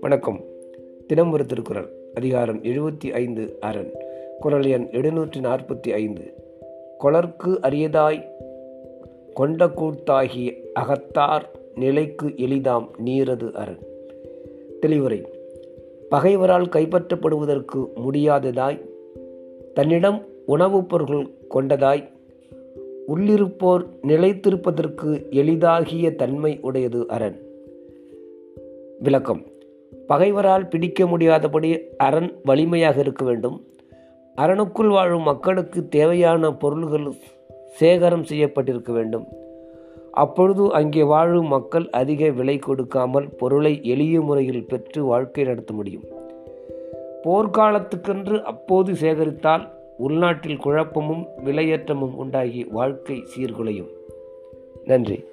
வணக்கம். தினம் ஒரு திருக்குறள். அதிகாரம் எழுபத்தி ஐந்து அரண். குரல் எண் எழுநூற்றி நாற்பத்தி ஐந்து. கொளர்க்கு அரியதாய் கொண்ட கூட்டாகி அகத்தார் நிலைக்கு எளிதாம் நீரது அரண். தெளிவுரை. பகைவரால் கைப்பற்றப்படுவதற்கு முடியாததாய் தன்னிடம் உணவுப் பொருள் கொண்டதாய் உள்ளிருப்போர் நிலைத்திருப்பதற்கு எளிதாகிய தன்மை உடையது அரண். விளக்கம். பகைவரால் பிடிக்க முடியாதபடி அரண் வலிமையாக இருக்க வேண்டும். அரணுக்குள் வாழும் மக்களுக்கு தேவையான பொருள்கள் சேகரம் செய்யப்பட்டிருக்க வேண்டும். அப்பொழுது அங்கே வாழும் மக்கள் அதிக விலை கொடுக்காமல் பொருளை எளிய முறையில் பெற்று வாழ்க்கை நடத்த முடியும். போர்க்காலத்துக்கென்று அப்போது சேகரித்தால் உள்நாட்டில் குழப்பமும் விலையேற்றமும் உண்டாகி வாழ்க்கை சீர்குலையும். நன்றி.